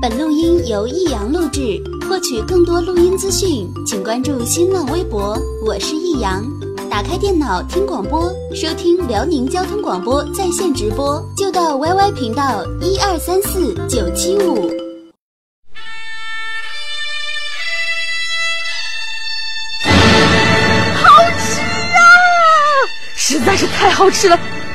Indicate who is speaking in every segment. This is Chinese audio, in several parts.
Speaker 1: 本录音由易阳录制。获取更多录音资讯，请关注新浪微博。我是易阳。打开电脑听广播，收听辽宁交通广播在线直播，就到 YY 频道一二三四九七五。
Speaker 2: 好吃啊！实在是太好吃了。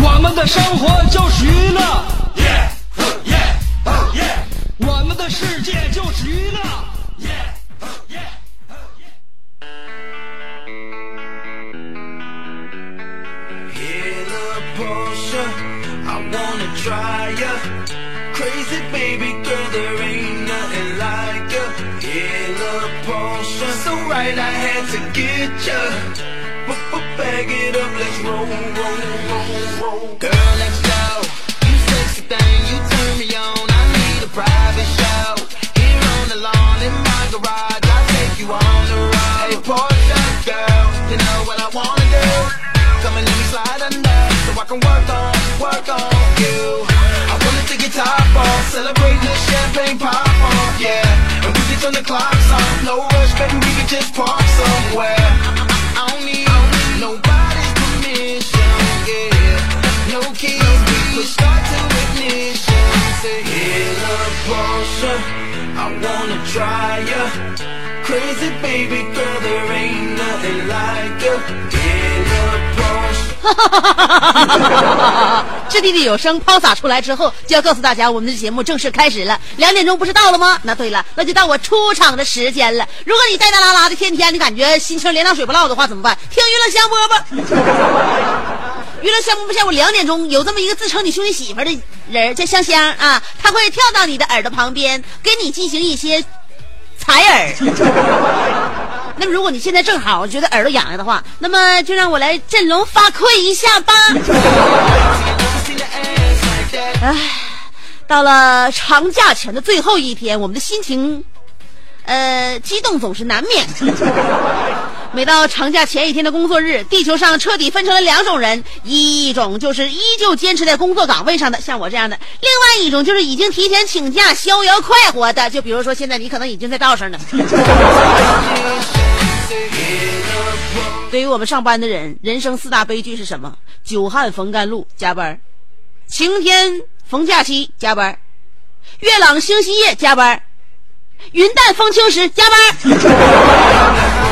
Speaker 3: 我们的生活就是娱乐，我们的世界就是娱乐。
Speaker 4: In a Porsche, I wanna try ya. Crazy baby girl, there ain't nothing like ya. In a Porsche, so right I had to get ya. Bag it up, let's roll, roll, roll, roll. Girl, let's go. You sexy thing, you turn me on. I need a private show. Here on the lawn in my garage, I'll take you on the road. Hey, Porsche girl, you know what I wanna do. Come and let me slide under, so I can work on, work on you. I wanna take your top off, celebrate the champagne pop off, yeah. And we can turn the clocks off, no rush, baby, we can just park somewhere. Porsche, I wanna try ya. Crazy baby girl, there ain't nothing like ya. In a Porsche.
Speaker 2: 掷地的有声抛洒出来之后，就要告诉大家，我们的节目正式开始了。两点钟不是到了吗？那对了，那就到我出场的时间了。如果你带带拉拉的，天天你感觉心情连汤水不落的话，怎么办？听娱乐香饽饽。娱乐项目下午两点钟有这么一个自称你兄弟媳妇的人叫香香啊，他会跳到你的耳朵旁边，跟你进行一些采耳。那么，如果你现在正好觉得耳朵痒痒的话，那么就让我来振聋发聩一下吧。哎，到了长假前的最后一天，我们的心情，呃，激动总是难免。每到长假前一天的工作日，地球上彻底分成了两种人：一种就是依旧坚持在工作岗位上的，像我这样的；另外一种就是已经提前请假、逍遥快活的。就比如说，现在你可能已经在道上呢。对于我们上班的人，人生四大悲剧是什么？久旱逢甘露，加班；晴天逢假期，加班；月朗星稀夜，加班；云淡风轻时，加班。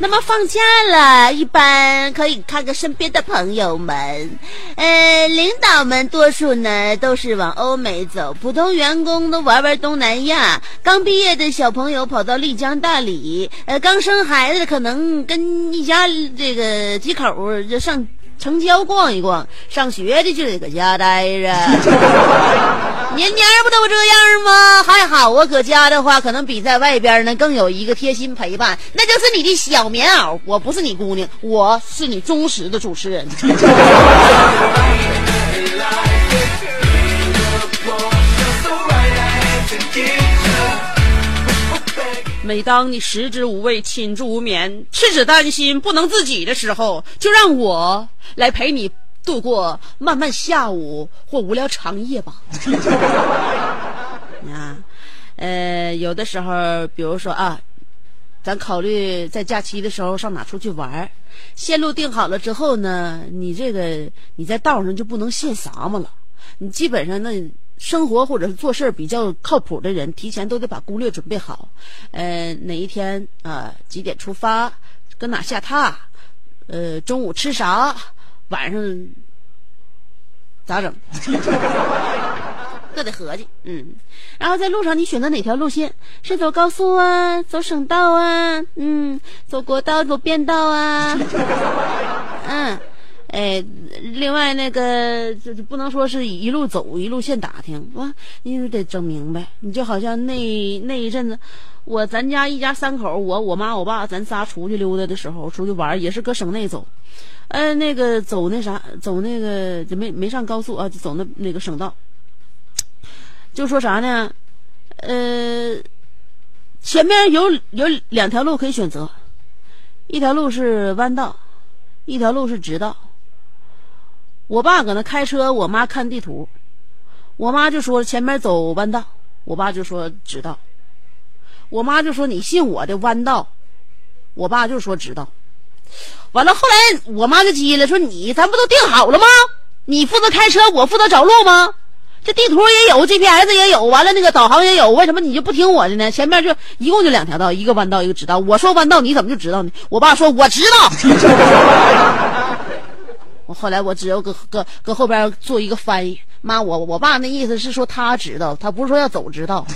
Speaker 2: 那么放假了，一般可以看看身边的朋友们，呃，领导们多数呢都是往欧美走，普通员工都玩玩东南亚，刚毕业的小朋友跑到丽江、大理，呃，刚生孩子可能跟一家这个几口就上城郊逛一逛，上学的就得搁家待着。年年不都这样吗？还好我搁家的话，可能比在外边呢更有一个贴心陪伴，那就是你的小棉袄。我不是你姑娘，我是你忠实的主持人。每当你食之无味，寝之无眠，痴子担心不能自己的时候，就让我来陪你度过漫漫下午或无聊长夜吧。啊，呃，有的时候，比如说啊，咱考虑在假期的时候上哪出去玩，线路定好了之后呢，你这个你在道上就不能现撒嘛了，你基本上那。生活或者是做事比较靠谱的人，提前都得把攻略准备好。呃，哪一天啊，几点出发，搁哪下榻，呃，中午吃啥，晚上咋整？各得合计。嗯，然后在路上你选择哪条路线？是走高速啊，走省道啊，嗯，走国道，走便道啊，嗯。哎，另外那个就就不能说是一路走一路现打听，哇，你得整明白。你就好像那那一阵子，我咱家一家三口，我我妈我爸咱仨出去溜达的时候，出去玩也是搁省内走，呃，那个走那啥，走那个就没没上高速啊，就走那那个省道。就说啥呢？呃，前面有有两条路可以选择，一条路是弯道，一条路是直道。我爸搁那开车，我妈看地图，我妈就说前面走弯道，我爸就说直道，我妈就说你信我的弯道，我爸就说直道，完了后来我妈就急了，说你咱不都定好了吗？你负责开车，我负责找路吗？这地图也有，GPS 也有，完了那个导航也有，为什么你就不听我的呢？前面就一共就两条道，一个弯道，一个直道。我说弯道，你怎么就知道呢？我爸说我知道。我后来我只有搁搁搁后边做一个翻译，妈，我我爸那意思是说他知道，他不是说要走知道。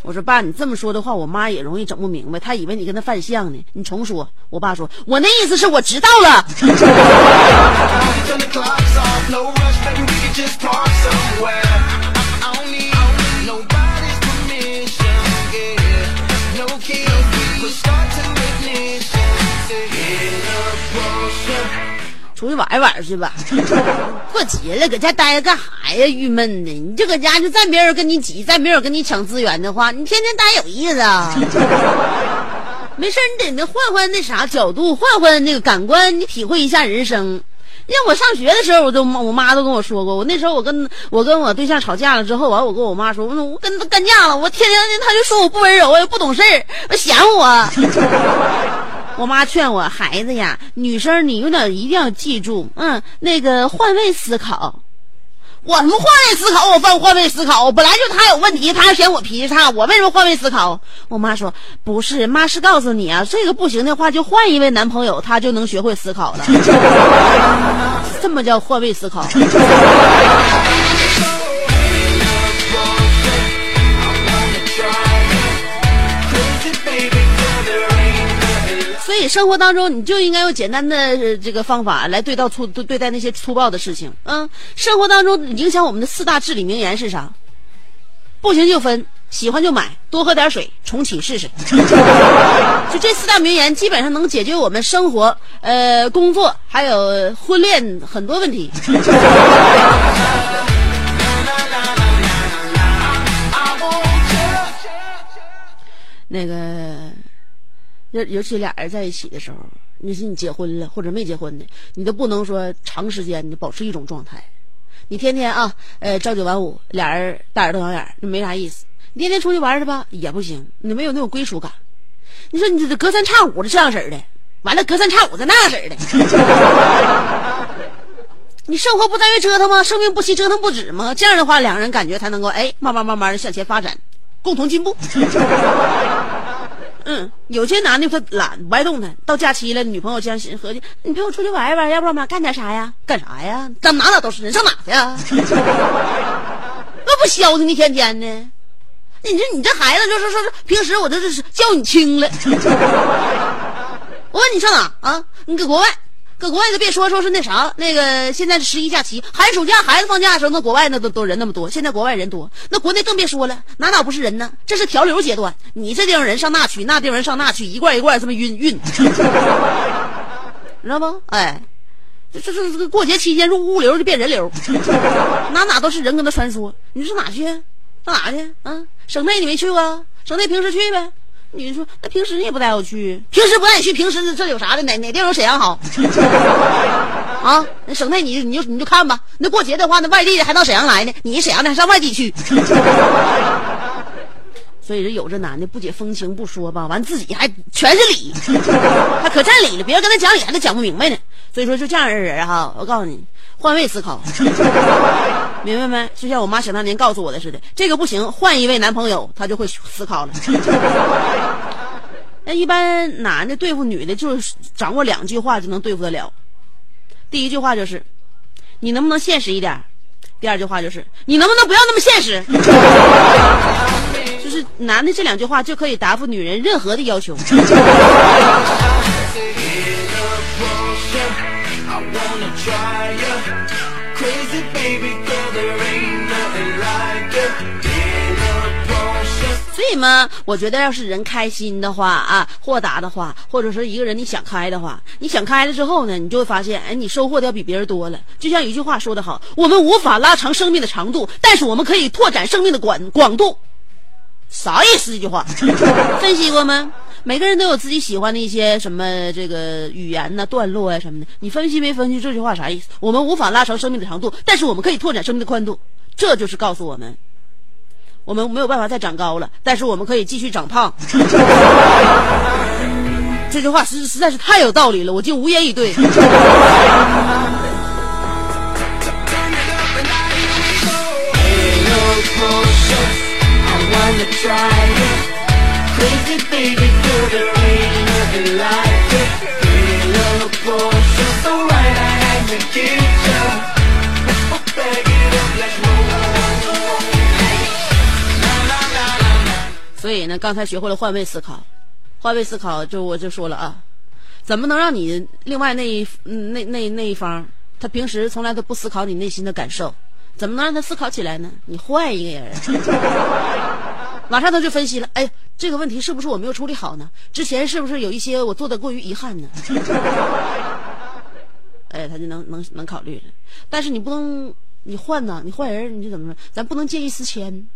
Speaker 2: 我说爸，你这么说的话，我妈也容易整不明白，她以为你跟他犯相呢。你重说，我爸说，我那意思是我知道了。玩一玩去吧，过节了搁家待着干啥呀？郁闷的，你就搁家就再没人跟你挤，再没人跟你抢资源的话，你天天待有意思啊？没事你得那换换那啥角度，换换那个感官，你体会一下人生。像我上学的时候，我都我妈都跟我说过，我那时候我跟我跟我对象吵架了之后，完我跟我妈说，我我跟他干架了，我天天他就说我不温柔，我又不懂事儿，我嫌我。我妈劝我孩子呀，女生你有点一定要记住，嗯，那个换位思考。我他妈换位思考？我犯换位思考，本来就他有问题，他还嫌我脾气差，我为什么换位思考？我妈说不是，妈是告诉你啊，这个不行的话就换一位男朋友，他就能学会思考了。这么叫换位思考？所以生活当中，你就应该用简单的这个方法来对待粗对对待那些粗暴的事情。嗯，生活当中影响我们的四大至理名言是啥？不行就分，喜欢就买，多喝点水，重启试试。就这四大名言，基本上能解决我们生活、呃工作还有婚恋很多问题。那个。尤其俩人在一起的时候，你是你结婚了或者没结婚的，你都不能说长时间的保持一种状态。你天天啊，呃，朝九晚五，俩人大眼瞪小眼，就没啥意思。你天天出去玩去吧，也不行，你没有那种归属感。你说你这隔三差五的这样式儿的，完了隔三差五的那样式儿的，你生活不在于折腾吗？生命不息，折腾不止吗？这样的话，两个人感觉才能够哎，慢慢慢慢的向前发展，共同进步。嗯，有些男的他懒不爱动弹，到假期了，女朋友先合计，你陪我出去玩一玩，要不然我们俩干点啥呀？干啥呀？咱哪哪都是人，上哪去呀？那不消停一天天的。你说你这孩子，就是说是平时我就是叫你轻了。我问你上哪啊？你搁国外。搁国外都别说，说是那啥，那个现在是十一假期，寒暑假孩子放假的时候，那国外那都都人那么多。现在国外人多，那国内更别说了，哪哪不是人呢？这是调流阶段，你这地方人上那去，那地方人上那去，一罐一罐这么运运，知道不？哎，这这这过节期间，入物流就变人流，哪哪都是人跟他穿梭。你上哪去？上哪去？啊，省内你没去过？省内平时去呗。女的说那平时你也不带我去，平时不带你去，平时这有啥的？哪哪地方有沈阳好？啊，那省内你你就你就看吧。那过节的话，那外地的还到沈阳来呢，你沈阳的还上外地去。所以这有这男的不解风情不说吧，完自己还全是理，还可占理了，别人跟他讲理还都讲不明白呢。所以说就这样的人哈，我告诉你。换位思考，明白没？就像我妈想当年告诉我的似的，这个不行，换一位男朋友，她就会思考了。那一般男的对付女的，就是掌握两句话就能对付得了。第一句话就是，你能不能现实一点？第二句话就是，你能不能不要那么现实？男的这两句话就可以答复女人任何的要求。所以嘛，我觉得要是人开心的话啊，豁达的话，或者说一个人你想开的话，你想开了之后呢，你就会发现，哎，你收获的要比别人多了。就像有一句话说得好，我们无法拉长生命的长度，但是我们可以拓展生命的广广度。啥意思？这句话 分析过吗？每个人都有自己喜欢的一些什么这个语言呐、段落呀、什么的。你分析没分析这句话啥意思？我们无法拉长生命的长度，但是我们可以拓展生命的宽度。这就是告诉我们，我们没有办法再长高了，但是我们可以继续长胖。这句话实实在是太有道理了，我竟无言以对。所以呢刚才学会了换位思考换位思考就我就说了啊怎么能让你另外那一那那那一方他平时从来都不思考你内心的感受怎么能让他思考起来呢？你换一个人。马上他就分析了，哎，这个问题是不是我没有处理好呢？之前是不是有一些我做的过于遗憾呢？哎，他就能能能考虑了，但是你不能你换呢，你换人你就怎么说？咱不能见异思迁，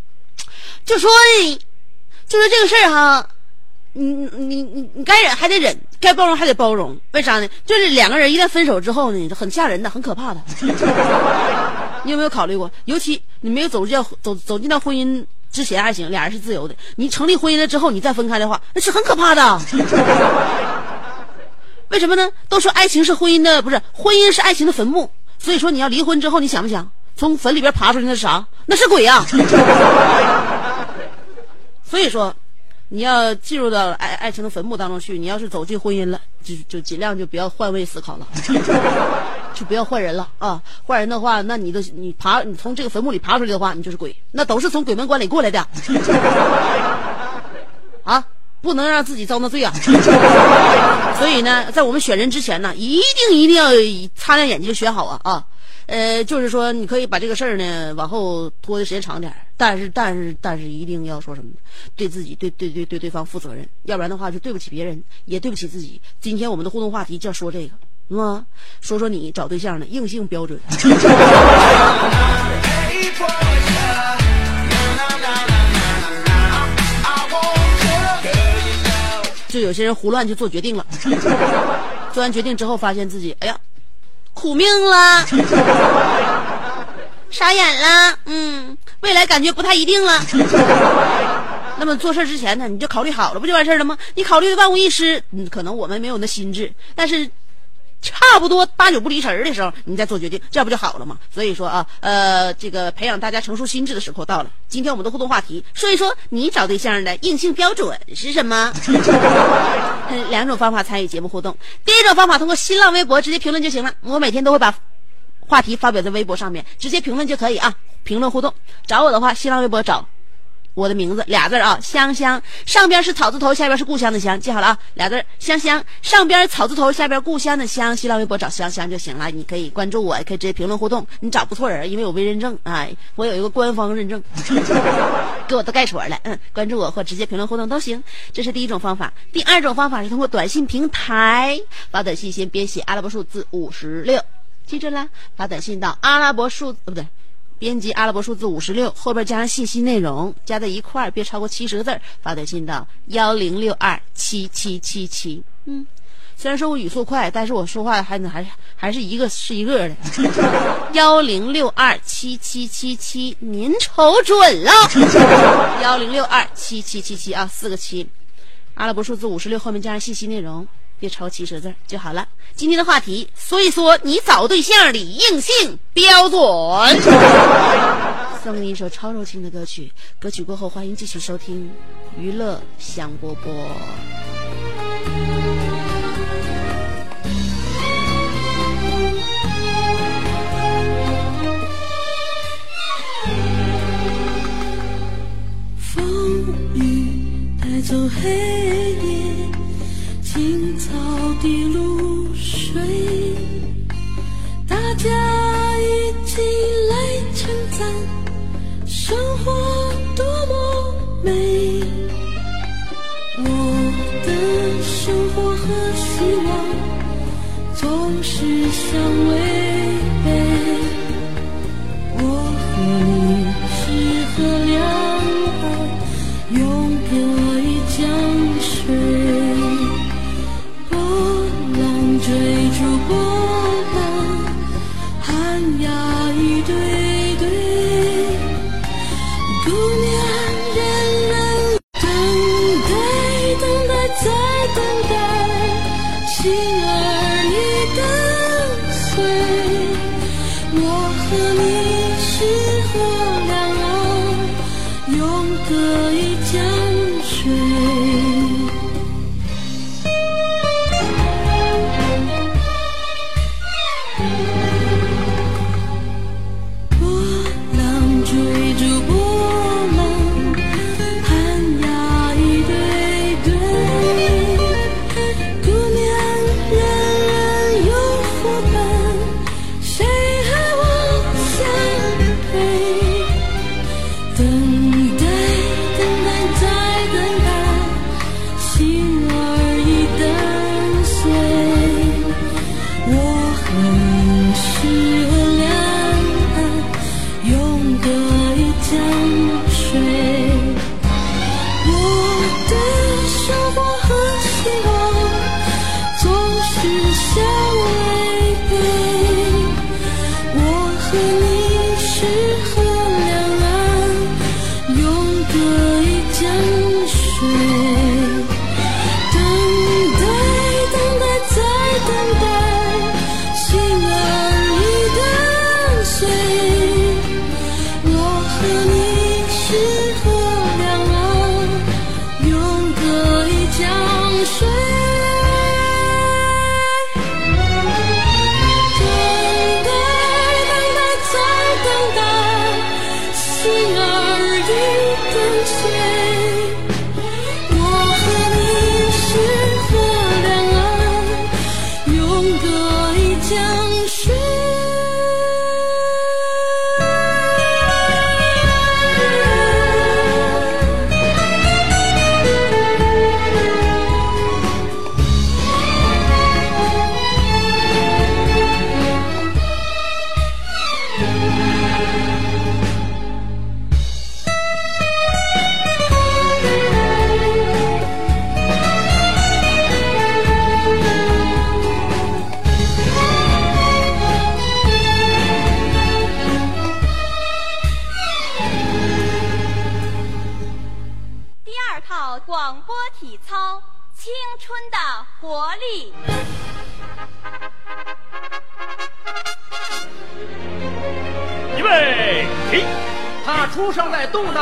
Speaker 2: 就说。就说这个事儿哈，你你你你该忍还得忍，该包容还得包容，为啥呢？就是两个人一旦分手之后呢，很吓人的，很可怕的。你有没有考虑过？尤其你没有走进走走进到婚姻之前还行，俩人是自由的。你成立婚姻了之后，你再分开的话，那是很可怕的。为什么呢？都说爱情是婚姻的，不是婚姻是爱情的坟墓。所以说你要离婚之后，你想不想从坟里边爬出去？那是啥？那是鬼呀、所以说，你要进入到爱爱情的坟墓当中去。你要是走进婚姻了，就就尽量就不要换位思考了，就不要换人了啊！换人的话，那你的你爬你从这个坟墓里爬出来的话，你就是鬼，那都是从鬼门关里过来的 啊！不能让自己遭那罪啊！所以呢，在我们选人之前呢，一定一定要擦亮眼睛选好啊啊！呃，就是说，你可以把这个事儿呢往后拖的时间长点，但是但是但是一定要说什么？对自己对对对对对方负责任，要不然的话就对不起别人，也对不起自己。今天我们的互动话题就要说这个，是吗？说说你找对象的硬性标准。就有些人胡乱就做决定了，做完决定之后发现自己，哎呀，苦命了，傻眼了，嗯，未来感觉不太一定了。那么做事之前呢，你就考虑好了，不就完事儿了吗？你考虑的万无一失，嗯，可能我们没有那心智，但是差不多八九不离十的时候，你再做决定，这样不就好了吗？所以说啊，呃，这个培养大家成熟心智的时候到了。今天我们的互动话题，说一说你找对象的硬性标准是什么？两种方法参与节目互动。第一种方法通过新浪微博直接评论就行了，我每天都会把话题发表在微博上面，直接评论就可以啊，评论互动。找我的话，新浪微博找我的名字俩字儿啊，香香，上边是草字头，下边是故乡的乡，记好了啊，俩字儿香香，上边草字头，下边故乡的乡，新浪微博找香香就行了。你可以关注我，也可以直接评论互动。你找不错人，因为我微认证，哎，我有一个官方认证，给我都盖戳了。嗯，关注我或直接评论互动都行，这是第一种方法。第二种方法是通过短信平台发短信，先编写阿拉伯数字五十六，记住了，发短信到阿拉伯数呃不对。编辑阿拉伯数字五十六，后边加上信息内容，加在一块儿，别超过七十个字儿，发短信到幺零六二七七七七。嗯，虽然说我语速快，但是我说话还能还还是一个是一个的。幺零六二七七七七，您瞅准了。幺零六二七七七七啊，四个七，阿拉伯数字五十六后面加上信息内容。别抄七十字就好了。今天的话题，说一说你找对象的硬性标准。送给你一首超柔情的歌曲，歌曲过后欢迎继续收听《娱乐香饽饽》。
Speaker 5: 风雨带走黑夜。青草的露水，大家一起来称赞生活多么美。我的生活和希望总是相违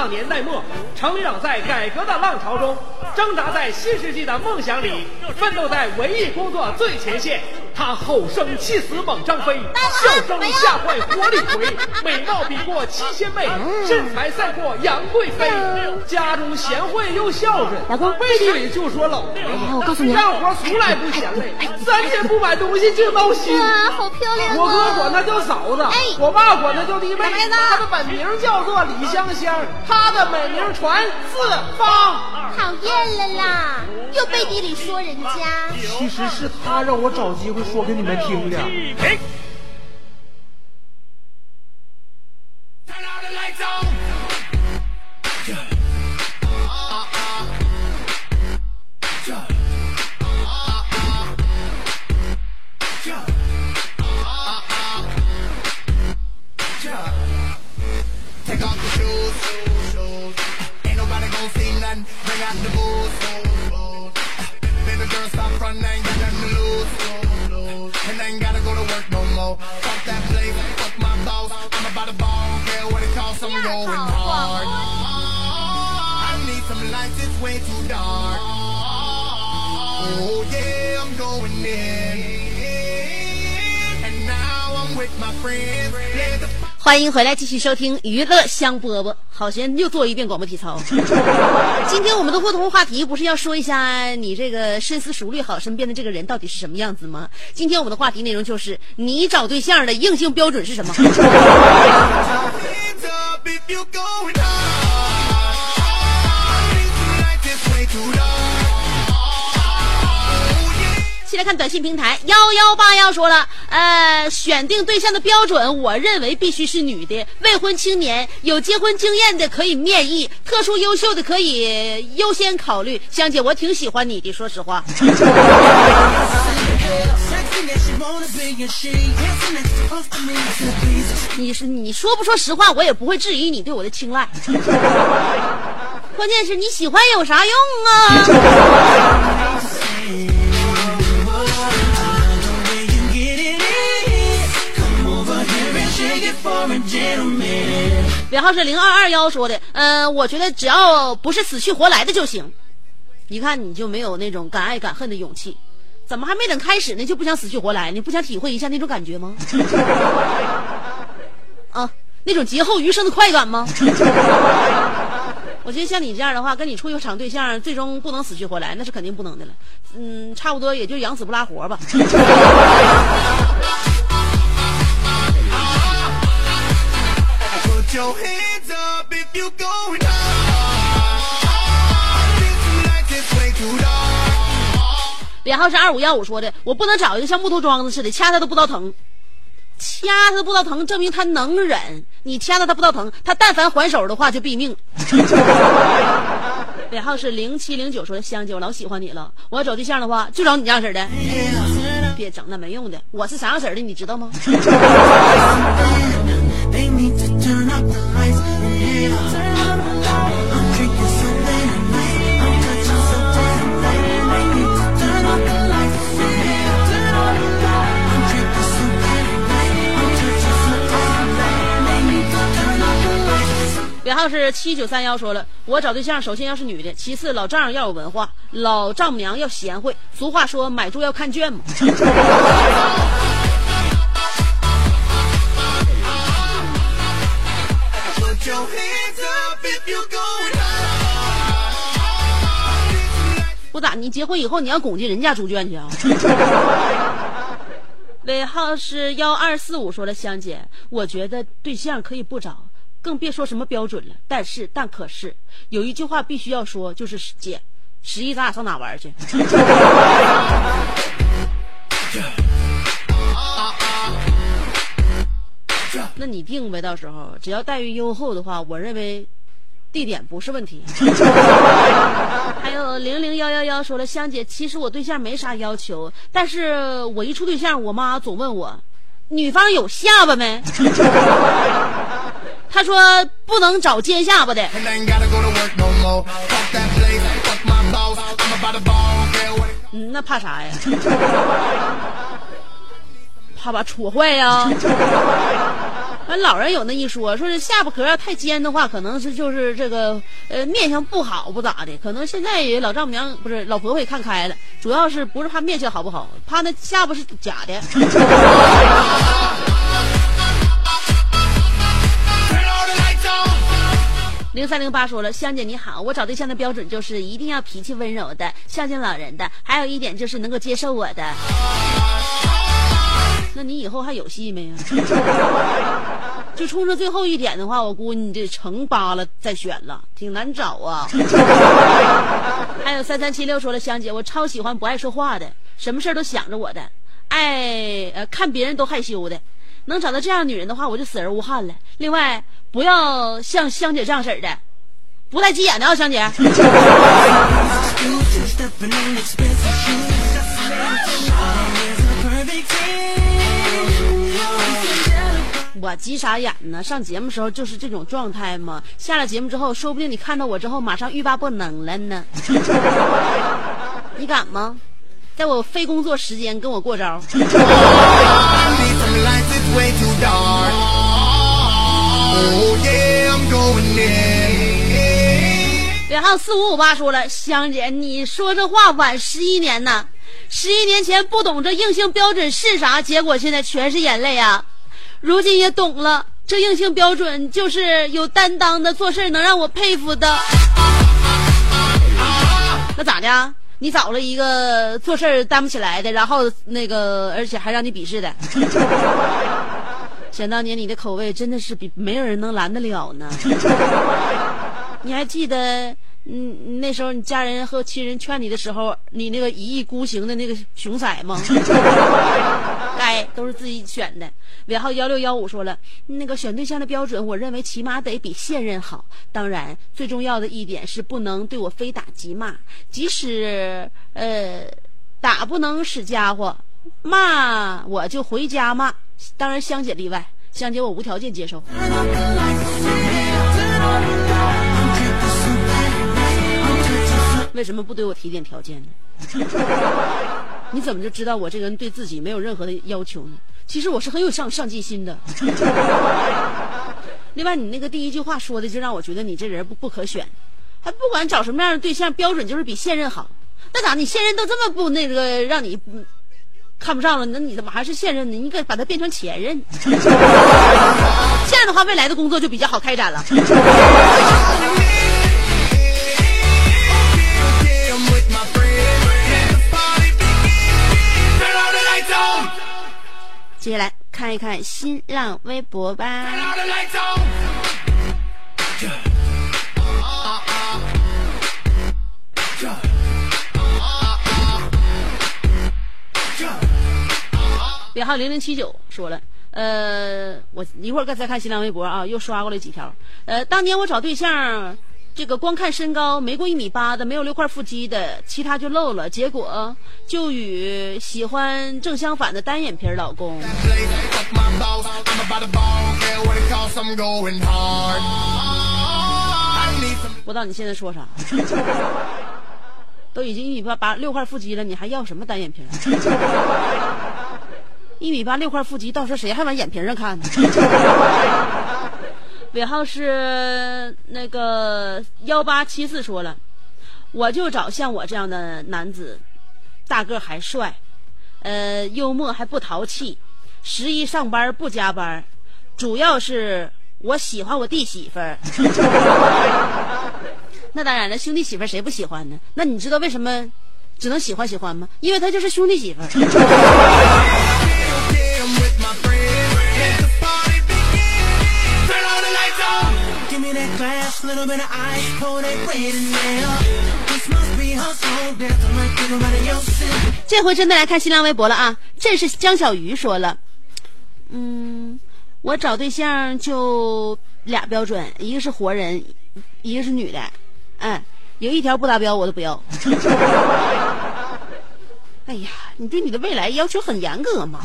Speaker 6: 年代末，成长在改革的浪潮中，挣扎在新世纪的梦想里，奋斗在文艺工作最前线。他吼声气死猛张飞，笑声吓坏活李逵，美貌比过七仙妹，身材赛过杨贵妃。家中贤惠又孝顺，
Speaker 2: 老公
Speaker 6: 背地里就说老婆。
Speaker 2: 哎我告诉你啊
Speaker 6: 干活从来不嫌累，三天不买东西就闹心。
Speaker 1: 哇，好漂亮
Speaker 6: 我哥
Speaker 1: 啊！
Speaker 6: 管她叫嫂子，
Speaker 1: 哎
Speaker 6: 我爸管她叫弟妹。她的本名叫做李香香，她的美名传四方。
Speaker 1: 讨厌了啦，又背地里说人家。
Speaker 7: 其实是他让我找机会说给你们听的。
Speaker 2: 欢迎回来，继续收听娱乐香饽饽。好先又做一遍广播体操。今天我们的互动话题不是要说一下你这个深思熟虑好身边的这个人到底是什么样子吗？今天我们的话题内容就是你找对象的硬性标准是什么？来看短信平台幺幺八幺说了，呃，选定对象的标准，我认为必须是女的，未婚青年，有结婚经验的可以面议，特殊优秀的可以优先考虑。香姐，我挺喜欢你的，说实话。你是你说不说实话，我也不会质疑你对我的青睐。关键是你喜欢有啥用啊？尾号是零二二幺说的，呃，我觉得只要不是死去活来的就行。一看你就没有那种敢爱敢恨的勇气，怎么还没等开始呢就不想死去活来？你不想体会一下那种感觉吗？啊，那种劫后余生的快感吗？我觉得像你这样的话，跟你处一场对象，最终不能死去活来，那是肯定不能的了。嗯，差不多也就养死不拉活吧。
Speaker 4: Your hands up if you're going hard. Like this way too long.
Speaker 2: 尾号是二五幺五说的，我不能找一个像木头桩子似的，掐他都不知道疼，掐他都不知道疼，证明他能忍。你掐他他不知道疼，他但凡还手的话就毙命。尾号是零七零九说的，香姐，我老喜欢你了，我要找对象的话就找你这样式的，别整那没用的。我是啥样式的，你知道吗？尾号是七九三幺说了，我找对象首先要是女的，其次老丈人要有文化，老丈母娘要贤惠。俗话说买猪要看圈嘛。
Speaker 4: Put your hands up if you're going hard.
Speaker 2: 不咋，你结婚以后你要拱进人家猪圈去啊？尾号是幺二四五说了，香姐，我觉得对象可以不找，更别说什么标准了。但是，但可是有一句话必须要说，就是姐，十一咱俩上哪玩去？那你定呗，到时候只要待遇优厚的话，我认为地点不是问题。还有零零幺幺幺说了，香姐，其实我对象没啥要求，但是我一处对象，我妈总问我，女方有下巴没？她说不能找尖下巴的。嗯，那怕啥呀？怕把戳坏呀？完，老人有那一说，说是下巴壳要太尖的话，可能是就是这个呃面相不好，不咋的。可能现在也老丈母娘不是老婆婆也看开了，主要是不是怕面相好不好，怕那下巴是假的。零三零八说了，香姐你好，我找对象的标准就是一定要脾气温柔的，孝敬老人的，还有一点就是能够接受我的。那你以后还有戏没呀？就冲着最后一点的话，我估计你这成扒了再选了，挺难找啊。还有三三七六说了，香姐，我超喜欢不爱说话的，什么事儿都想着我的，爱呃看别人都害羞的。能找到这样女人的话，我就死而无憾了。另外，不要像香姐这样式儿的，不带急眼的啊，香姐。我急啥眼呢？上节目时候就是这种状态嘛。下了节目之后，说不定你看到我之后，马上欲罢不能了呢。你敢吗？在我非工作时间跟我过招？
Speaker 4: way too dark. Oh yeah, I'm going in.
Speaker 2: 尾号四五五八说了，香姐，你说这话晚十一年呐！十一年前不懂这硬性标准是啥，结果现在全是眼泪啊！如今也懂了，这硬性标准就是有担当的，做事能让我佩服的。那咋的？你找了一个做事儿担不起来的，然后那个而且还让你鄙视的。想当年你的口味真的是比没有人能拦得了呢。你还记得，嗯，那时候你家人和亲人劝你的时候，你那个一意孤行的那个熊色吗？都是自己选的。尾号幺六幺五说了，那个选对象的标准，我认为起码得比现任好。当然，最重要的一点是不能对我非打即骂，即使呃打不能使家伙，骂我就回家骂。当然，香姐例外，香姐我无条件接受。为什么不对我提点条件呢？你怎么就知道我这个人对自己没有任何的要求呢？其实我是很有上上进心的。另外，你那个第一句话说的就让我觉得你这人不不可选，还不管找什么样的对象，标准就是比现任好。那咋？你现任都这么不那个让你看不上了，那你怎么还是现任呢？你应该把它变成前任。这样的话，未来的工作就比较好开展了。接下来看一看新浪微博吧。尾号零零七九说了，呃，我一会儿再看新浪微博啊，又刷过来几条。呃，当年我找对象，这个光看身高没过一米八的，没有六块腹肌的，其他就漏了，结果就与喜欢正相反的单眼皮儿老公。不知道你现在说啥？都已经一米八八六块腹肌了，你还要什么单眼皮？一米八六块腹肌，到时候谁还往眼皮上看呢？尾号是那个幺八七四说了，我就找像我这样的男子，大个还帅，呃，幽默还不淘气，十一上班不加班，主要是我喜欢我弟媳妇儿。那当然了，兄弟媳妇儿谁不喜欢呢？那你知道为什么只能喜欢喜欢吗？因为他就是兄弟媳妇这回真的来看新浪微博了啊！这是江小鱼说了，嗯，我找对象就俩标准，一个是活人，一个是女的，嗯，有一条不达标我都不要。哎呀，你对你的未来要求很严格嘛。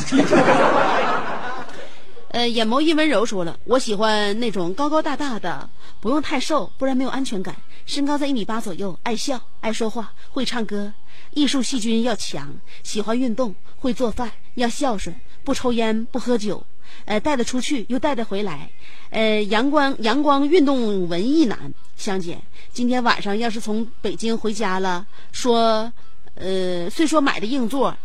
Speaker 2: 呃，眼眸一温柔说了，我喜欢那种高高大大的，不用太瘦，不然没有安全感。身高在一米八左右，爱笑，爱说话，会唱歌，艺术细菌要强，喜欢运动，会做饭，要孝顺，不抽烟，不喝酒，呃，带得出去又带得回来，呃，阳光阳光运动文艺男。香姐，今天晚上要是从北京回家了，说，呃，虽说买的硬座，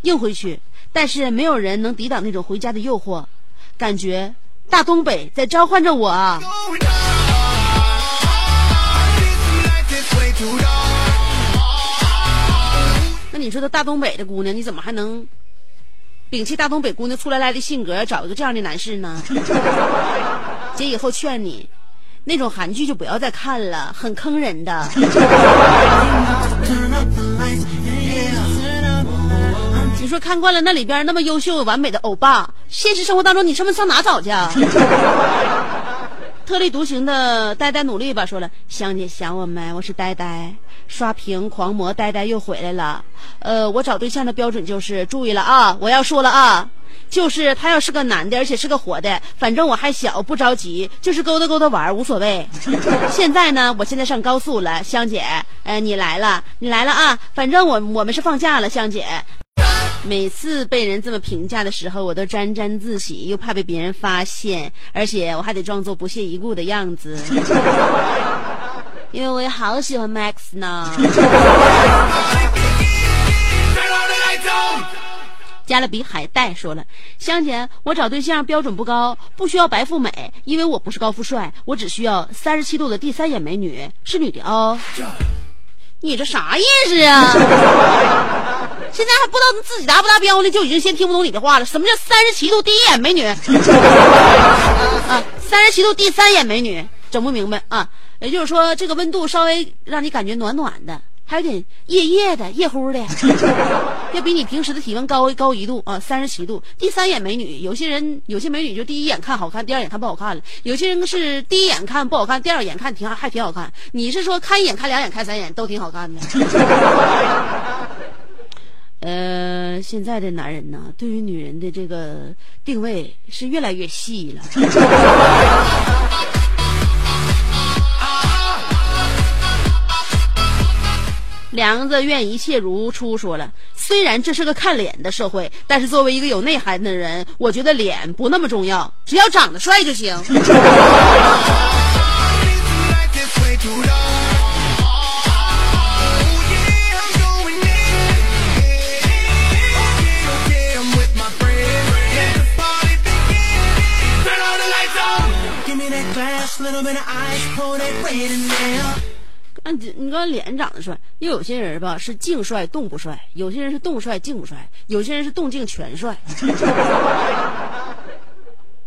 Speaker 2: 硬回去，但是没有人能抵挡那种回家的诱惑。感觉大东北在召唤着我啊！那你说这大东北的姑娘，你怎么还能摒弃大东北姑娘粗来来的性格，找一个这样的男士呢？姐以后劝你，那种韩剧就不要再看了，很坑人的。你说看惯了那里边那么优秀完美的欧巴，现实生活当中你上不上哪找去啊？特立独行的呆呆努力吧，说了，香姐想我没？我是呆呆，刷屏狂魔呆呆又回来了。呃，我找对象的标准就是，注意了啊，我要说了啊，就是他要是个男的，而且是个活的，反正我还小，不着急，就是勾搭勾搭玩无所谓。现在呢，我现在上高速了，香姐，呃，你来了，你来了啊，反正我我们是放假了，香姐。每次被人这么评价的时候，我都沾沾自喜，又怕被别人发现，而且我还得装作不屑一顾的样子，因为我也好喜欢 Max 呢。加勒比海带说了，香姐，我找对象标准不高，不需要白富美，因为我不是高富帅，我只需要三十七度的第三眼美女，是女的哦。你这啥意思啊？现在还不知道自己达不达标呢，就已经先听不懂你的话了。什么叫三十七度第一眼美女？啊，三十七度第三眼美女，整不明白啊。也就是说，这个温度稍微让你感觉暖暖的，还有点夜夜的、夜乎的，要比你平时的体温高高一度啊，三十七度。第三眼美女，有些人有些美女就第一眼看好看，第二眼看不好看了；有些人是第一眼看不好看，第二眼看挺还挺好看。你是说看一眼、看两眼、看三眼都挺好看的？呃，现在的男人呢，对于女人的这个定位是越来越细了。梁子愿一切如初说了，虽然这是个看脸的社会，但是作为一个有内涵的人，我觉得脸不那么重要，只要长得帅就行。啊，你你说脸长得帅，又有些人吧是静帅动不帅，有些人是动帅静不帅，有些人是动静全帅。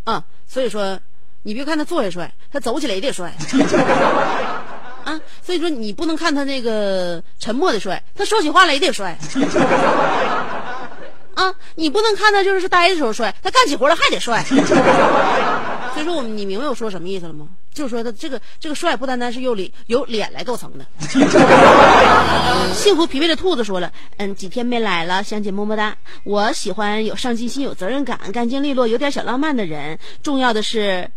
Speaker 2: 啊，所以说，你别看他坐下帅，他走起来也得帅。啊，所以说你不能看他那个沉默的帅，他说起话来也得帅。啊，你不能看他就是呆的时候帅，他干起活来还得帅。所以说，我们你明白我说什么意思了吗？就是说，他这个这个帅不单单是由脸由脸来构成的。幸福疲惫的兔子说了：“嗯，几天没来了，香姐么么哒。我喜欢有上进心、有责任感、干净利落、有点小浪漫的人。重要的是，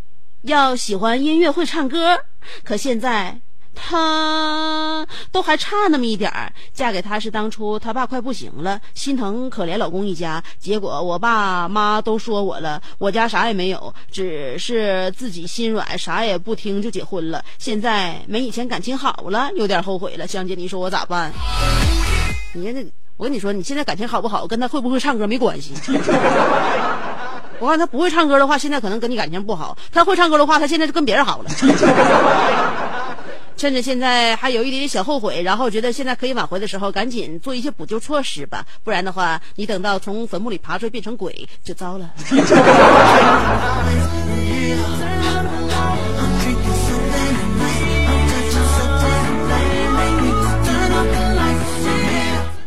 Speaker 2: 要喜欢音乐、会唱歌。可现在。”她都还差那么一点儿，嫁给他是当初他爸快不行了，心疼可怜老公一家。结果我爸妈都说我了，我家啥也没有，只是自己心软，啥也不听就结婚了。现在没以前感情好了，有点后悔了。香姐，你说我咋办？你看这，我跟你说，你现在感情好不好，跟他会不会唱歌没关系。我看他不会唱歌的话，现在可能跟你感情不好；他会唱歌的话，他现在就跟别人好了。趁着现在还有一点点小后悔，然后觉得现在可以挽回的时候，赶紧做一些补救措施吧，不然的话，你等到从坟墓里爬出来变成鬼就糟了。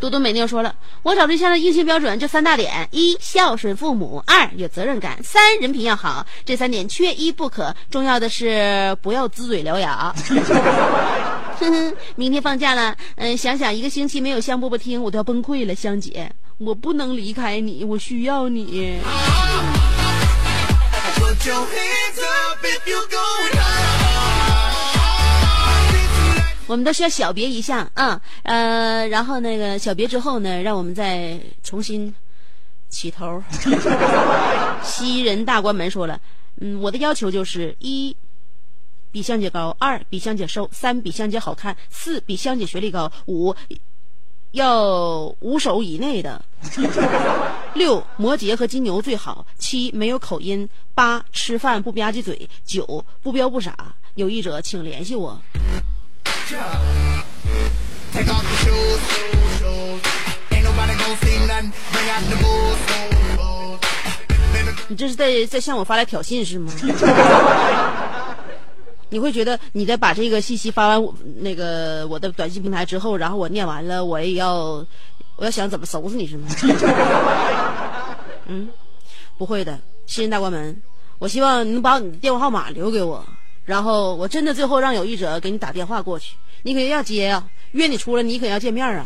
Speaker 2: 嘟嘟美妞说了，我找对象的硬性标准就三大点：一孝顺父母，二有责任感，三人品要好。这三点缺一不可。重要的是不要龇嘴獠牙。哼哼，明天放假了，嗯，想想一个星期没有香饽饽听，我都要崩溃了。香姐，我不能离开你，我需要你。我们都需要小别一下啊，呃，然后那个小别之后呢，让我们再重新起头。西人大关门说了，嗯，我的要求就是一比香姐高，二比香姐瘦，三比香姐好看，四比香姐学历高，五要五手以内的，六摩羯和金牛最好，七没有口音，八吃饭不吧唧嘴，九不彪不傻。有意者请联系我。你这是在在向我发来挑衅是吗？你会觉得你在把这个信息发完那个我的短信平台之后，然后我念完了，我也要我要想怎么收拾你是吗？嗯，不会的，新人大关门。我希望你能把你的电话号码留给我。然后我真的最后让有意者给你打电话过去，你肯定要接呀，约你出来，你肯定要见面啊，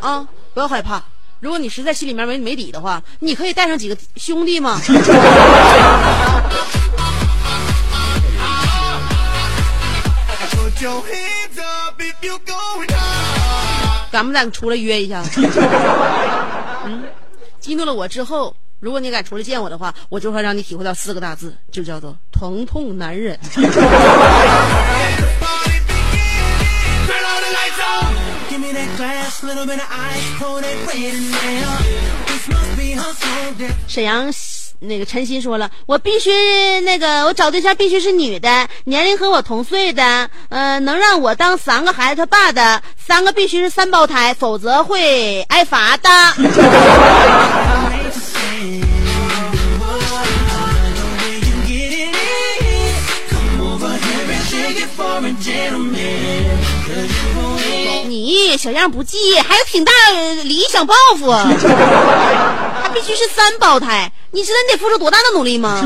Speaker 2: 啊，不要害怕。如果你实在心里面没没底的话，你可以带上几个兄弟嘛？敢不敢出来约一下？嗯，激怒了我之后。如果你敢出来见我的话，我就会让你体会到四个大字，就叫做疼痛难忍。沈阳那个陈鑫说了，我必须那个我找对象必须是女的，年龄和我同岁的，呃，能让我当三个孩子他爸的，三个必须是三胞胎，否则会挨罚的。小样不济，还有挺大理想抱负，还必须是三胞胎，你知道你得付出多大的努力吗？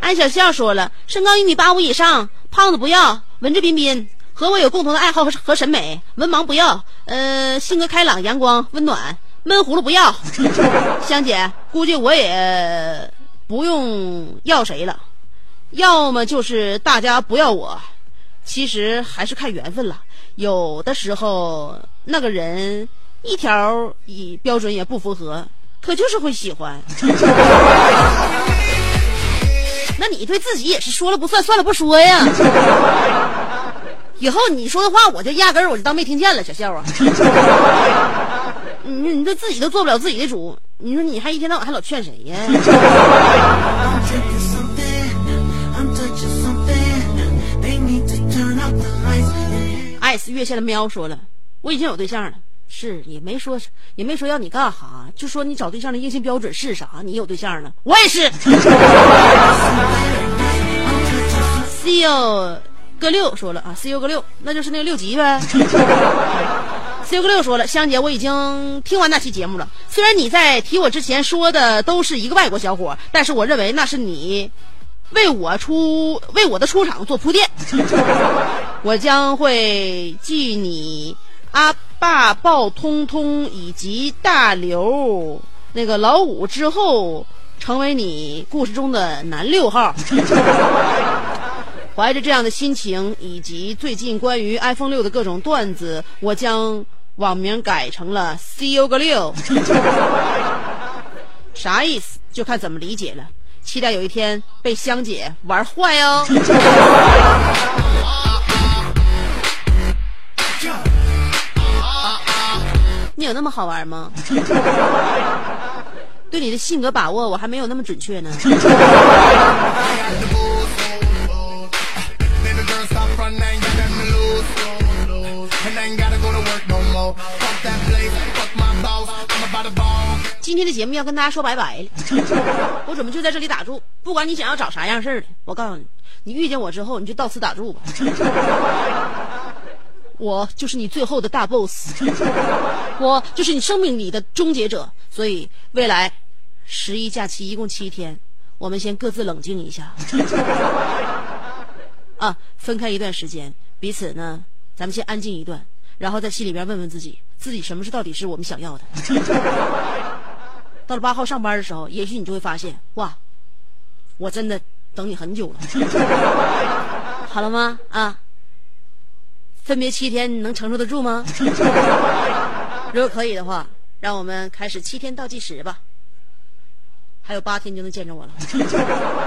Speaker 2: 安小笑说了，身高一米八五以上，胖子不要，文质彬彬，和我有共同的爱好和和审美，文盲不要，呃，性格开朗、阳光、温暖，闷葫芦不要。香姐，估计我也不用要谁了，要么就是大家不要我，其实还是看缘分了。有的时候那个人一条以标准也不符合，可就是会喜欢。那你对自己也是说了不算，算了不说呀。以后你说的话，我就压根儿我就当没听见了，小笑啊。你你对自己都做不了自己的主，你说你还一天到晚还老劝谁呀？爱死月下的喵说了，我已经有对象了，是也没说也没说要你干哈，就说你找对象的硬性标准是啥，你有对象了，我也是。C U 个六说了啊，C U 个六，那就是那个六级呗。C U 个六说了，香姐，我已经听完那期节目了。虽然你在提我之前说的都是一个外国小伙，但是我认为那是你为我出为我的出场做铺垫。我将会继你阿爸鲍通通以及大刘那个老五之后，成为你故事中的男六号。怀着这样的心情，以及最近关于 iPhone 六的各种段子，我将网名改成了 “C U 个六”，啥意思？就看怎么理解了。期待有一天被香姐玩坏哦。有那么好玩吗？对你的性格把握，我还没有那么准确呢。今天的节目要跟大家说拜拜了，我准备就在这里打住。不管你想要找啥样事儿的，我告诉你，你遇见我之后，你就到此打住吧。我就是你最后的大 boss。我就是你生命里的终结者。所以未来十一假期一共七天，我们先各自冷静一下，啊，分开一段时间，彼此呢，咱们先安静一段，然后在心里边问问自己，自己什么是到底是我们想要的。到了八号上班的时候，也许你就会发现，哇，我真的等你很久了。好了吗？啊，分别七天，你能承受得住吗？如果可以的话，让我们开始七天倒计时吧。还有八天就能见着我了。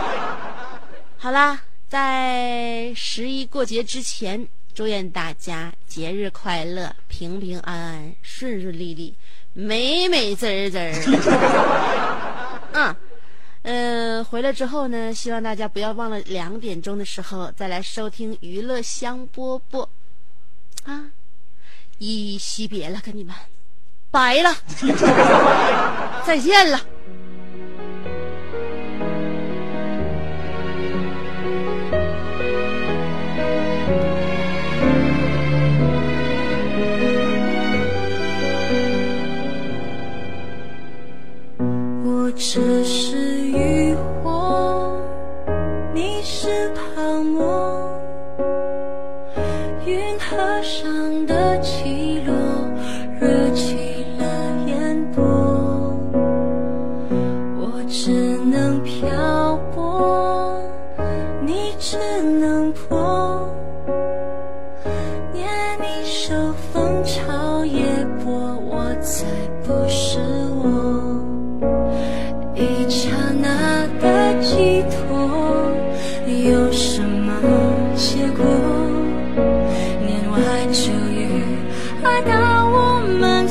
Speaker 2: 好啦，在十一过节之前，祝愿大家节日快乐，平平安安，顺顺利利，美美滋儿滋儿。嗯。嗯，回来之后呢，希望大家不要忘了两点钟的时候再来收听娱乐香饽饽，啊，依依惜别了，跟你们，拜了，再见了。
Speaker 5: 我只是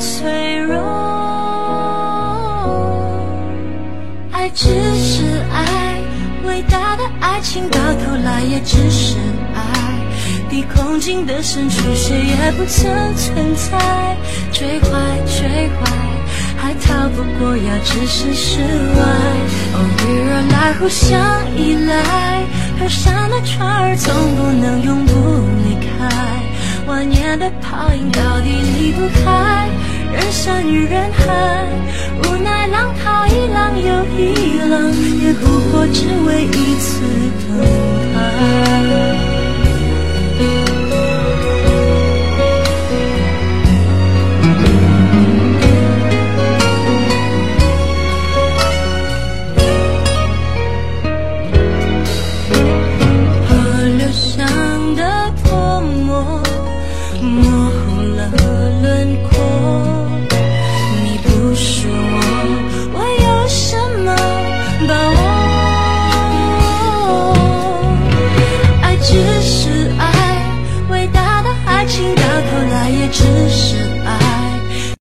Speaker 5: 脆弱爱只是爱伟大的爱情到头来也只是爱。碧空尽的深处谁也不曾存在。追怀追怀还逃不过要置身事外。偶遇而来互相依赖河上的船儿总不能永不离开。蜿蜒的泡影到底离不开。人山与人海，无奈浪淘一浪又一浪，也不过只为一次等待。